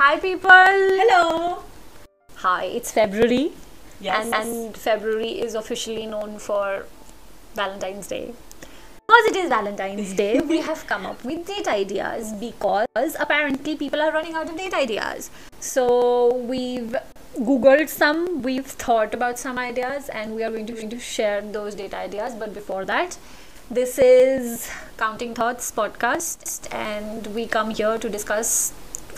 Hi, people. Hello. Hi, it's February. Yes. And, and February is officially known for Valentine's Day. Because it is Valentine's Day, we have come up with date ideas because apparently people are running out of date ideas. So we've googled some, we've thought about some ideas, and we are going to, going to share those date ideas. But before that, this is Counting Thoughts podcast, and we come here to discuss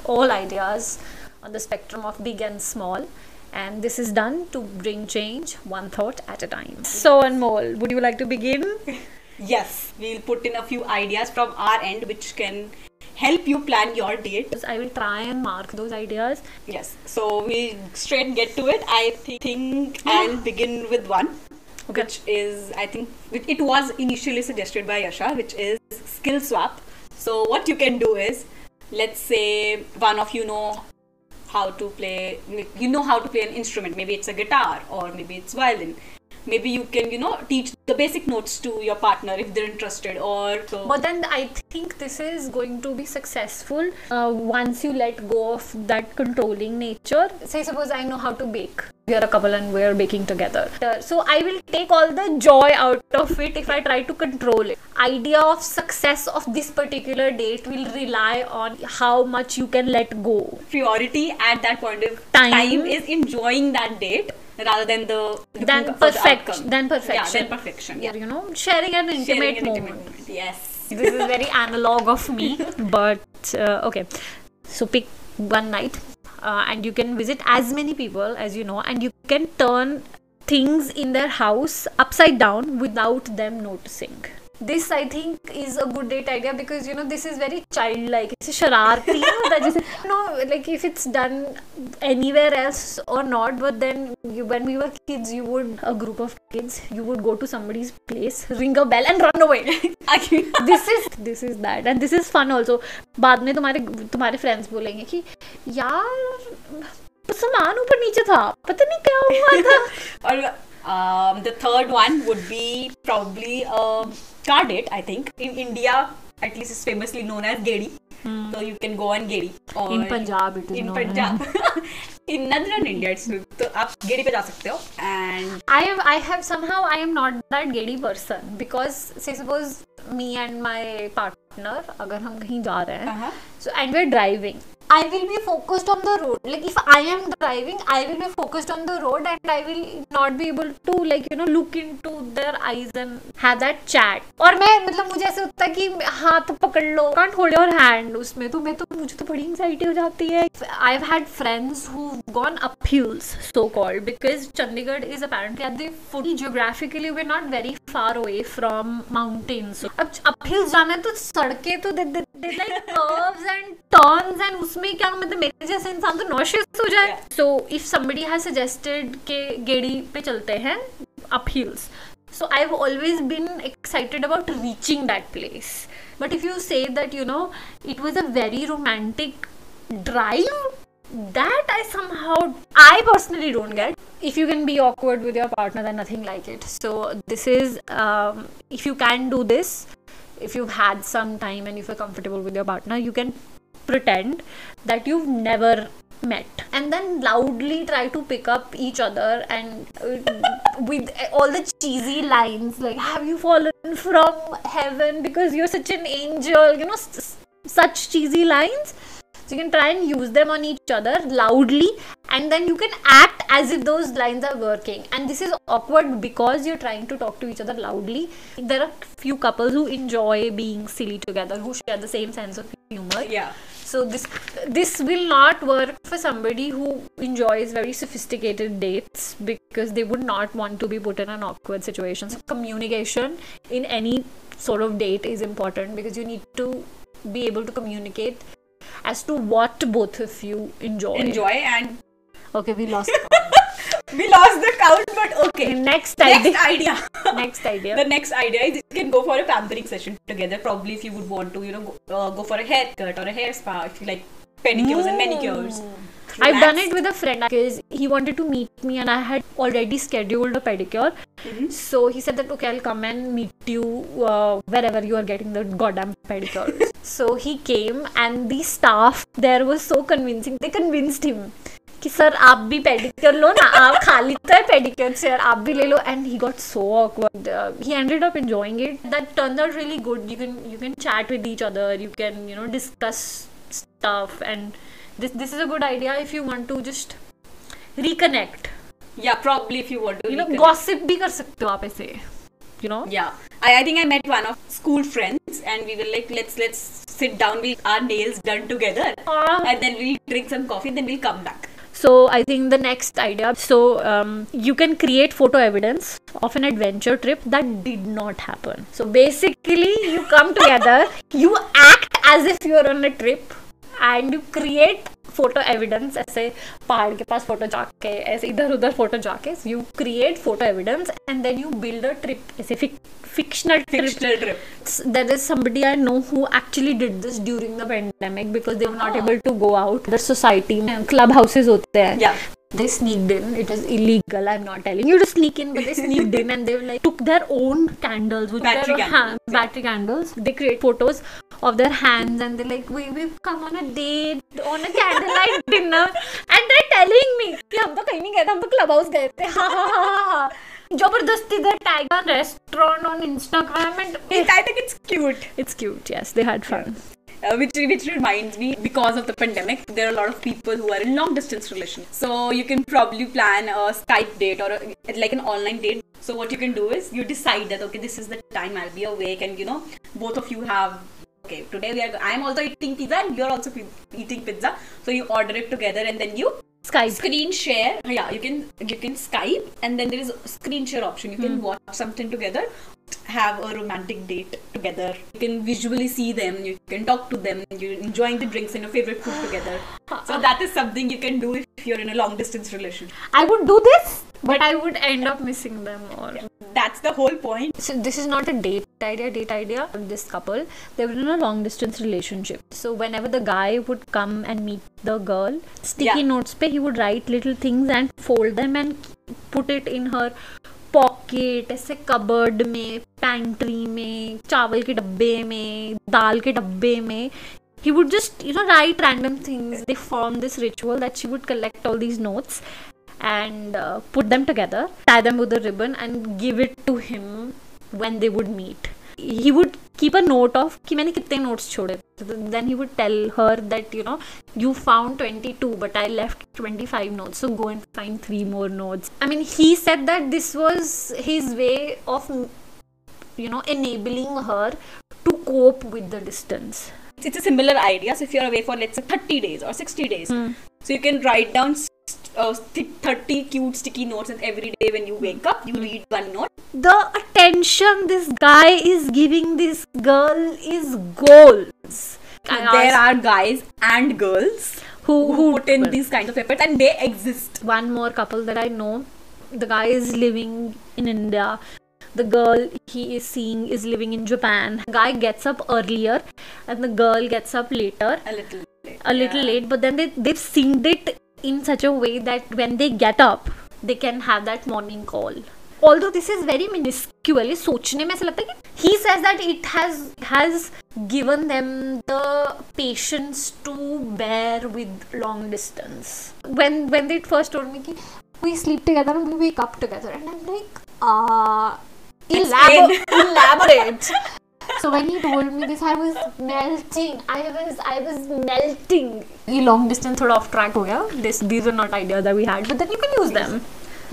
all ideas on the spectrum of big and small. And this is done to bring change one thought at a time. So, Anmol, would you like to begin? yes, we'll put in a few ideas from our end which can help you plan your date. I will try and mark those ideas. Yes. So we'll straight get to it. I think I'll begin with one. Okay. Which is, I think, it was initially suggested by Yasha, which is skill swap. So, what you can do is, let's say one of you know how to play you know how to play an instrument. Maybe it's a guitar or maybe it's violin maybe you can you know teach the basic notes to your partner if they're interested or so But then I think this is going to be successful uh, once you let go of that controlling nature. Say, suppose I know how to bake. We are a couple and we are baking together. Uh, so I will take all the joy out of it if I try to control it. Idea of success of this particular date will rely on how much you can let go. priority at that point of Time. time, is enjoying that date rather than the Than for the perfect, outcome. than yeah, than perfection yeah You know, sharing an intimate Sharing an moment. intimate moment. yes this is very analog of me but uh, okay so pick one night uh, and you can visit as many people as you know and you can turn things in their house upside down without them noticing this I think is a good date idea because you know this is very child like इसे शरारती नहीं होता जैसे no like if it's done anywhere else और not but then you when you were kids you would a group of kids you would go to somebody's place ring a bell and run away this is this is that and this is fun also बाद में तुम्हारे तुम्हारे friends बोलेंगे कि यार सामान ऊपर नीचे था। पता नहीं क्या हुआ था? और um, the third one would be probably a car date i think in india at least it's famously known as gedi Hmm. so you can go on gedi or In Punjab it is in known punjab in northern india it's तो आप गेड़ी पे जा सकते हो and I have I have somehow I am not that giddy person because say suppose me and my partner अगर हम कहीं जा रहे हैं uh-huh. so and we're driving I will be focused on the road like if I am driving I will be focused on the road and I will not be able to like you know look into their eyes and have that chat और मैं मतलब मुझे ऐसे होता है कि हाथ पकड़ लो can't hold your hand उसमें तो मैं तो मुझे तो बड़ी anxiety हो जाती है I've had friends who've gone up hills so called because Chandigarh is apparently at the foot geographically we're not very far away from mountains अब up hills जाना है तो सड़कें तो दे दे दे like curves and turns and उसमें उसमें क्या मतलब मेरे जैसे इंसान तो नॉशियस हो जाए? So if somebody has suggested के गेड़ी पे चलते हैं up hills so I have always been excited about reaching that place but if you say that you know it was a very romantic drive that I somehow I personally don't get if you can be awkward with your partner and nothing like it so this is if you can do this if you had some time and if you comfortable with your partner you can pretend that you've never met. And then loudly try to pick up each other and uh, with all the cheesy lines like have you fallen from heaven because you're such an angel? You know s- such cheesy lines. So you can try and use them on each other loudly and then you can act as if those lines are working. And this is awkward because you're trying to talk to each other loudly. There are few couples who enjoy being silly together who share the same sense of humor. Yeah so this this will not work for somebody who enjoys very sophisticated dates because they would not want to be put in an awkward situation so communication in any sort of date is important because you need to be able to communicate as to what both of you enjoy. enjoy and Okay, we lost. we lost the count but okay next next idea. idea next idea. the next idea is you can go for a pampering session together probably if you would want to you know go, uh, go for a haircut or a hair spa if you like pedicures and manicures I've done it with a friend because he wanted to meet me and I had already scheduled a pedicure. Mhm. So he said that okay, I'll come and meet you uh, wherever you are getting the goddamn pedicure. so he came and the staff there was so convincing. They convinced him. कि sir आप भी pedicure लो ना आप खाली तो है pedicure chair आप भी ले लो and he got so awkward uh, he ended up enjoying it that turns out really good you can you can chat with each other you can you know discuss stuff and this this is a good idea if you want to just reconnect Yeah, probably if you want to. you know reconnect. gossip भी कर सकते हो आप ऐसे you know Yeah, I, I think I met one of school friends, and we were like, let's let's sit down, we our nails done together, Ah. and then we'll drink some coffee, then we'll come back. So I think the next idea. So um, you can create photo evidence of an adventure trip that did not happen. So basically, you come together, you act as if you're on a trip, and you create photo evidence ऐसे पहाड़ के पास photo जाके ऐसे इधर उधर photo जाके you create photo evidence and then you build a trip ऐसे fictional trip Fictional trip. there is somebody I know who actually did this during the pandemic because they were not Oh. able to go out. The society में club houses होते हैं. Yeah. They sneaked in. It is illegal. I'm not telling you to sneak in, but they sneaked in and they like took their own candles, with Battery their candles, yeah. battery candles. They create photos of their hands and they're like, we we've come on a date on a candlelight dinner, and they're telling me कि हम तो कहीं नहीं गए थे, हम तो club house गए थे. Ha ha ha ha ha. जबरदस्ती they tag a restaurant on Instagram and It, I think it's cute. it's cute. Yes, they had fun. Uh, which which reminds me, because of the pandemic, there are a lot of people who are in long distance relations. So you can probably plan a Skype date or a, like an online date. So what you can do is you decide that okay, this is the time I'll be awake, and you know both of you have okay today we are I'm also eating pizza and you're also eating pizza. So you order it together and then you Skype. screen share yeah you can you can skype and then there is a screen share option you can Hmm. watch something together have a romantic date together you can visually see them you can talk to them you're enjoying the drinks and your favorite food together so that is something you can do if you're in a long distance relation I would do this, but I would end up missing them. Or that's the whole point so this is not a date idea. Date idea. This couple they were in a long distance relationship. So whenever the guy would come and meet the girl, sticky Yeah. notes pe he would write little things and fold them and put it in her pocket ऐसे cupboard में pantry में चावल के डब्बे में दाल के डब्बे में he would just you know write random things they formed this ritual that she would collect all these notes and uh, put them together tie them with a ribbon and give it to him when they would meet he would keep a note of कि मैंने कितने notes छोड़े then he would tell her that you know you found 22 but I left 25 notes so go and find three more notes I mean he said that this was his way of you know enabling her to cope with the distance it's a similar idea so if you're away for let's say 30 days or 60 days so you can write down s- uh, 30 cute sticky notes and every day when you wake up you read one note the attention this guy is giving this girl is goals there are guys and girls who who who put in these kinds of effort and they exist one more couple that I know. The guy is living in India. The girl he is seeing is living in Japan. guy gets up earlier and the girl gets up later, a little late. a little late, but then they, they've synced it in such a way that when they get up, they can have that morning call. Although this is very minuscule, ये सोचने में ऐसा लगता है कि he says that it has has given them the patience to bear with long distance. When when they first told me कि we sleep together and we wake up together, and I'm like, ah, elabor- elaborate. So when he told me this, I was melting. I was I was melting. ये long distance थोड़ा off track हो गया. This these are not ideas that we had, but then you can use them.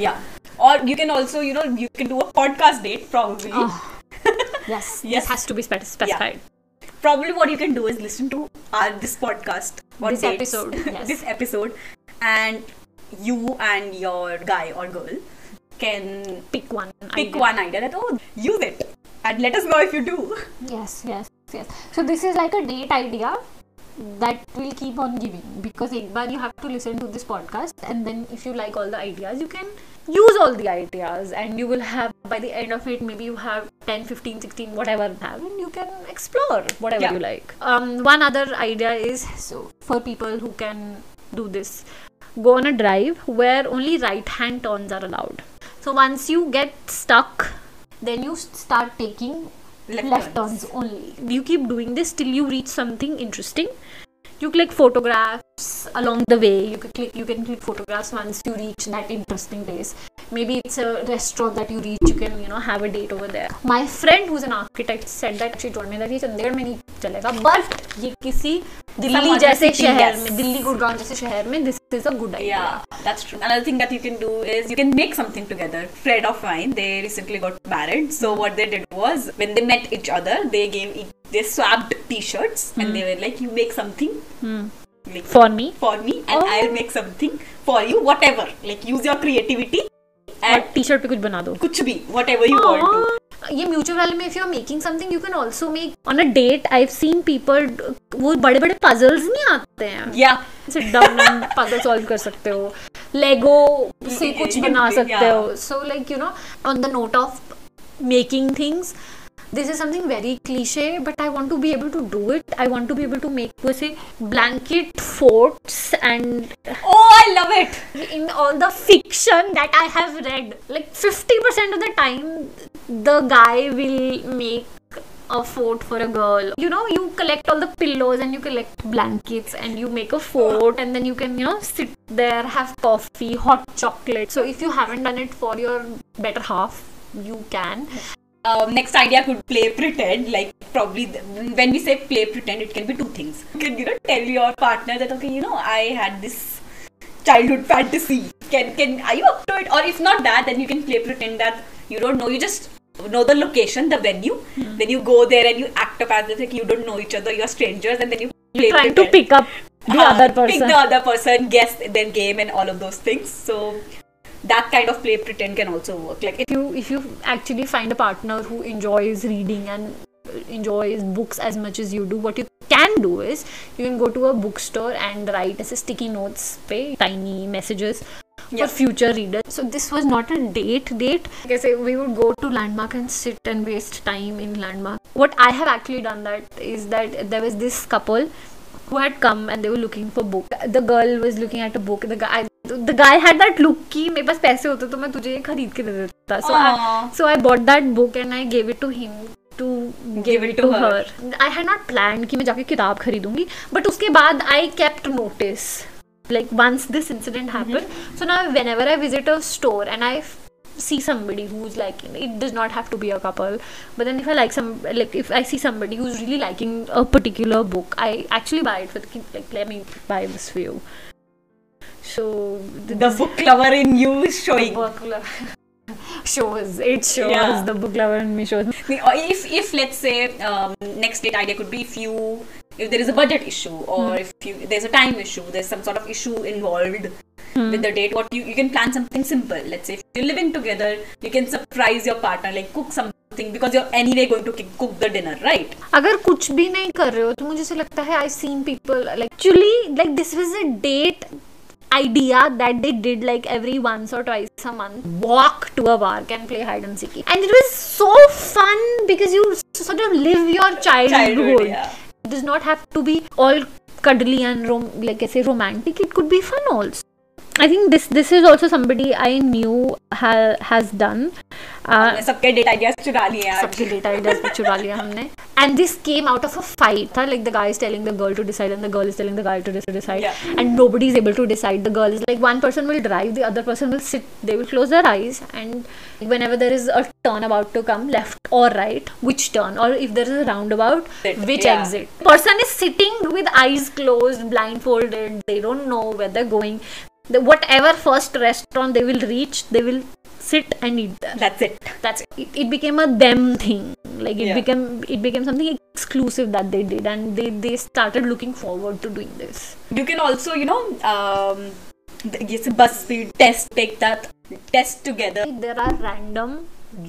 yeah or you can also you know you can do a podcast date probably Yes, Yes. this has to be spec- specified. probably what you can do is listen to our this podcast or This dates, episode, yes. this episode and you and your guy or girl can Pick one. pick idea. one idea that oh use it and let us know if you do. Yes yes yes. So this is like a date idea that will keep on giving because ekbar you have to listen to this podcast and then if you like all the ideas you can use all the ideas and you will have by the end of it maybe you have 10 15 16 whatever you have and you can explore whatever yeah. you like. Um, one other idea is so for people who can do this go on a drive where only right hand turns are allowed. So once you get stuck then you start taking Left left, turns. turns. only you keep doing this till you reach something interesting you click photographs along the way you can click you can click photographs once you reach that interesting place maybe it's a restaurant that you reach you can you know have a date over there my friend who's an architect said that she told me that ये चंडीगढ़ में नहीं चलेगा but ये किसी Delhi other जैसे city, शहर yes. में दिल्ली गुड़गांव जैसे शहर में this is a good idea Yeah, that's true. Another thing that you can do is you can make something together. Friend of mine, they recently got married. So what they did was when they met each other, they gave each, they swapped T-shirts and they were like, "You make something like for me for me, and Oh. I'll make something for you. Whatever. Like use your creativity और and T shirt पे कुछ बना दो kuch bhi, whatever you want to." ये mutual value में if you are making something you can also make on a date I have seen people वो बड़े बड़े पजल्स नहीं आते हैं। या sit down and puzzle solve कर सकते हो लेगो से कुछ बना सकते हो। So like you know on the note of making things this is something very cliche but i want to be able to do it i want to be able to make say blanket forts and Oh, I love it. in all the fiction that I have read, like 50% of the time, the guy will make a fort for a girl. You know, you collect all the pillows and you collect blankets and you make a fort and then you can, you know, sit there, have coffee, hot chocolate. So if you haven't done it for your better half, you can. Um, next idea could play pretend like probably the, when we say play pretend it can be two things. You can you know tell your partner that okay you know i had this childhood fantasy. Can can are you up to it? Or if not that then you can play pretend that you don't know. You just know the location the venue. Then you go there and you act up as if like you don't know each other you're strangers and then you play Trying to pick up the Uh, other Pick person. the other person, guess then game and all of those things. So that kind of play pretend can also work. Like if you if you actually find a partner who enjoys reading and enjoys books as much as you do what you can do is you can go to a bookstore and write as a sticky notes pay tiny messages Yeah. for future readers. So this was not a date date. Like I say we would go to landmark and sit and waste time in landmark. What I have actually done that is that there was this couple who had come and they were looking for book. The girl was looking at a book. The guy the guy had that look कि मेरे पास पैसे होते तो मैं तुझे ये खरीद के दे देता so I, so I bought that book and I gave it to him to give, it, to, her. I had not planned कि मैं जाके किताब खरीदूँगी but उसके बाद I kept notice like once this incident happened mm-hmm. so now whenever I visit a store and I f- see somebody who's like it does not have to be a couple but then if I like some like if I see somebody who's really liking a particular book I actually buy it for the like let me buy this for you so the book lover in you is showing. book lo- shows it shows Yeah. the book lover in me shows Or if if let's say um, next date idea could be if you if there is a budget issue or if you there's a time issue there's some sort of issue involved with the date what you you can plan something simple let's say if you're living together you can surprise your partner like cook something because you're anyway going to ki- cook the dinner right अगर कुछ भी नहीं कर रहे हो तो मुझे ऐसा लगता है I seen people like actually like this was a date idea that they did like every once or twice a month walk to a park and play hide and seek and it was so fun because you sort of live your childhood, Childhood, yeah. it does not have to be all cuddly and rom- like I say romantic it could be fun also I think this this is also somebody I knew ha- has done uh, हमने सबके date ideas चुरा लिए आज सबके data ideas भी चुरा लिया हमने and this came out of a fight huh? like the guy is telling the girl to decide and the girl is telling the guy to decide yeah. and nobody is able to decide. The girl is like one person will drive the other person will sit they will close their eyes. And whenever there is a turn about to come left or right which turn? Or if there is a roundabout which yeah. exit? Person is sitting with eyes closed blindfolded. They don't know where they're going. The, whatever first restaurant they will reach they will sit and eat that's it. That's it, it became a them thing. Like it Yeah. became it became something exclusive that they did and they they started looking forward to doing this. You can also you know um yes BuzzFeed test take that test together. There are random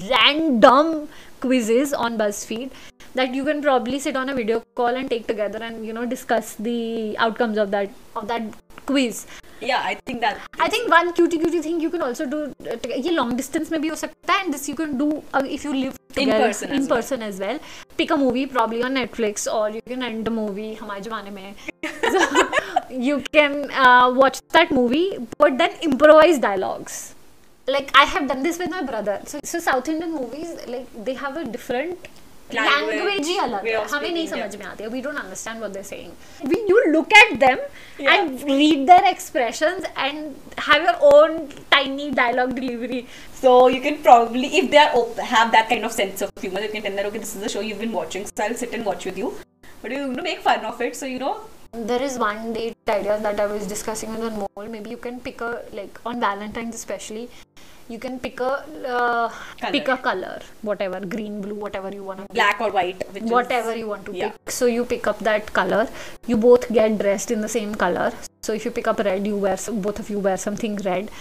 random quizzes on buzzfeed that you can probably sit on a video call and take together and you know discuss the outcomes of that of that quiz yeah I think that I think one cutie cutie thing you can also do uh, to- ये long distance में भी हो सकता है and this you can do uh, if you live In together person in as well. person as well pick a movie probably on Netflix or you can rent a movie हमारे जमाने में so you can uh, watch that movie, but then improvise dialogues. Like I have done this with my brother. So, so South Indian movies, like they have a different Language, language ही अलग way है of हमें नहीं speaking, समझ में आती है we don't understand what they're saying we you look at them Yeah. and read their expressions and have your own tiny dialogue delivery So you can probably, if they are op- have that kind of sense of humor, you can tell that okay, this is the show you've been watching, so I'll sit and watch with you. But you're going to make fun of it, so you know. there is one date idea that I was discussing with Anmol. Maybe you can pick a like on Valentine's especially. You can pick a uh, Color. pick a color, whatever green, blue, whatever you want to Black or white, which is- whatever you want to yeah. pick. So you pick up that color. You both get dressed in the same color. So if you pick up red, you wear some, both of you wear something red,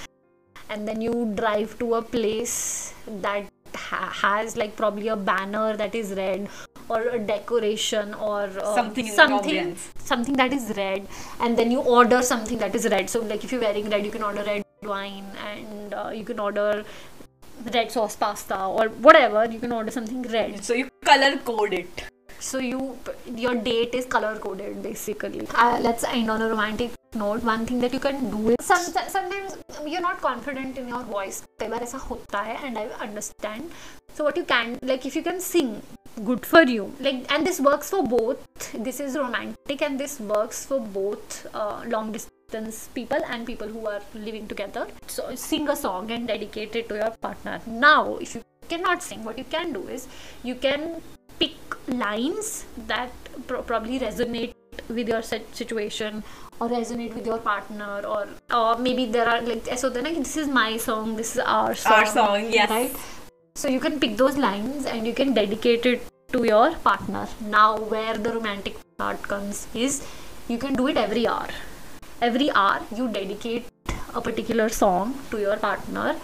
and then you drive to a place that ha- has like probably a banner that is red or a decoration or uh, Something something something that is red and then you order something that is red so like if you're wearing red you can order red wine and uh, you can order red sauce pasta or whatever you can order something red So you color code it. so you your date is color coded basically uh, let's end on a romantic note one thing that you can do is some, sometimes you're not confident in your voice कई बार ऐसा होता है and I understand so what you can like if you can sing good for you like and this works for both this is romantic and this works for both uh, long distance people and people who are living together. So sing a song and dedicate it to your partner. Now if you cannot sing what you can do is you can pick lines that pro- probably resonate with your situation or resonate with your partner or or maybe there are like so then like, this is my song this is our song our song yes. right? So you can pick those lines and you can dedicate it to your partner. Now where the romantic part comes is you can do it every hour every hour you dedicate a particular song to your partner.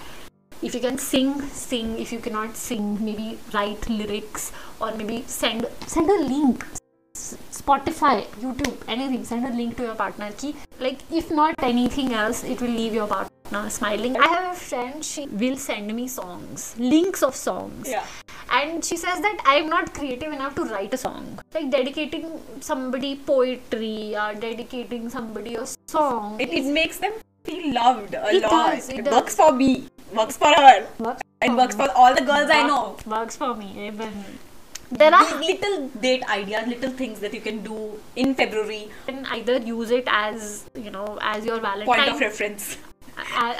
If you can sing sing. If you cannot sing maybe write lyrics or maybe send send a link. Spotify youtube anything send a link to your partner ki like if not anything else it will leave your partner smiling. I have a friend she will send me songs links of songs. Yeah. And she says that i'm not creative enough to write a song like dedicating somebody poetry or dedicating somebody a song It, it makes them feel loved a It lot. does, it it does. works for me, works for her, works and works for all the girls I know. works for me even mm-hmm. there are little date ideas, little things that you can do in February. can either use it as you know as your valentine Point of reference.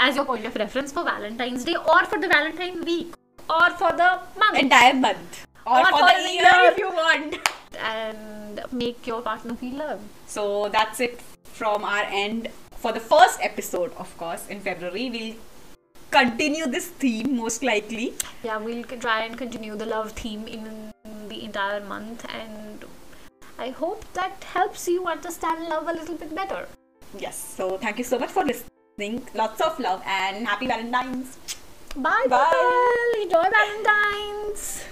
as your point of reference for valentine's day or for the valentine week or for the month Entire month. Or, Or for, for the year. if you want. and make your partner feel loved So that's it from our end for the first episode, of course, in February. We'll continue this theme most likely. yeah we'll try and continue the love theme in the entire month and i hope that helps you understand love a little bit better Yes. So thank you so much for listening. Lots of love and happy Valentine's. Bye Bye. people enjoy valentine's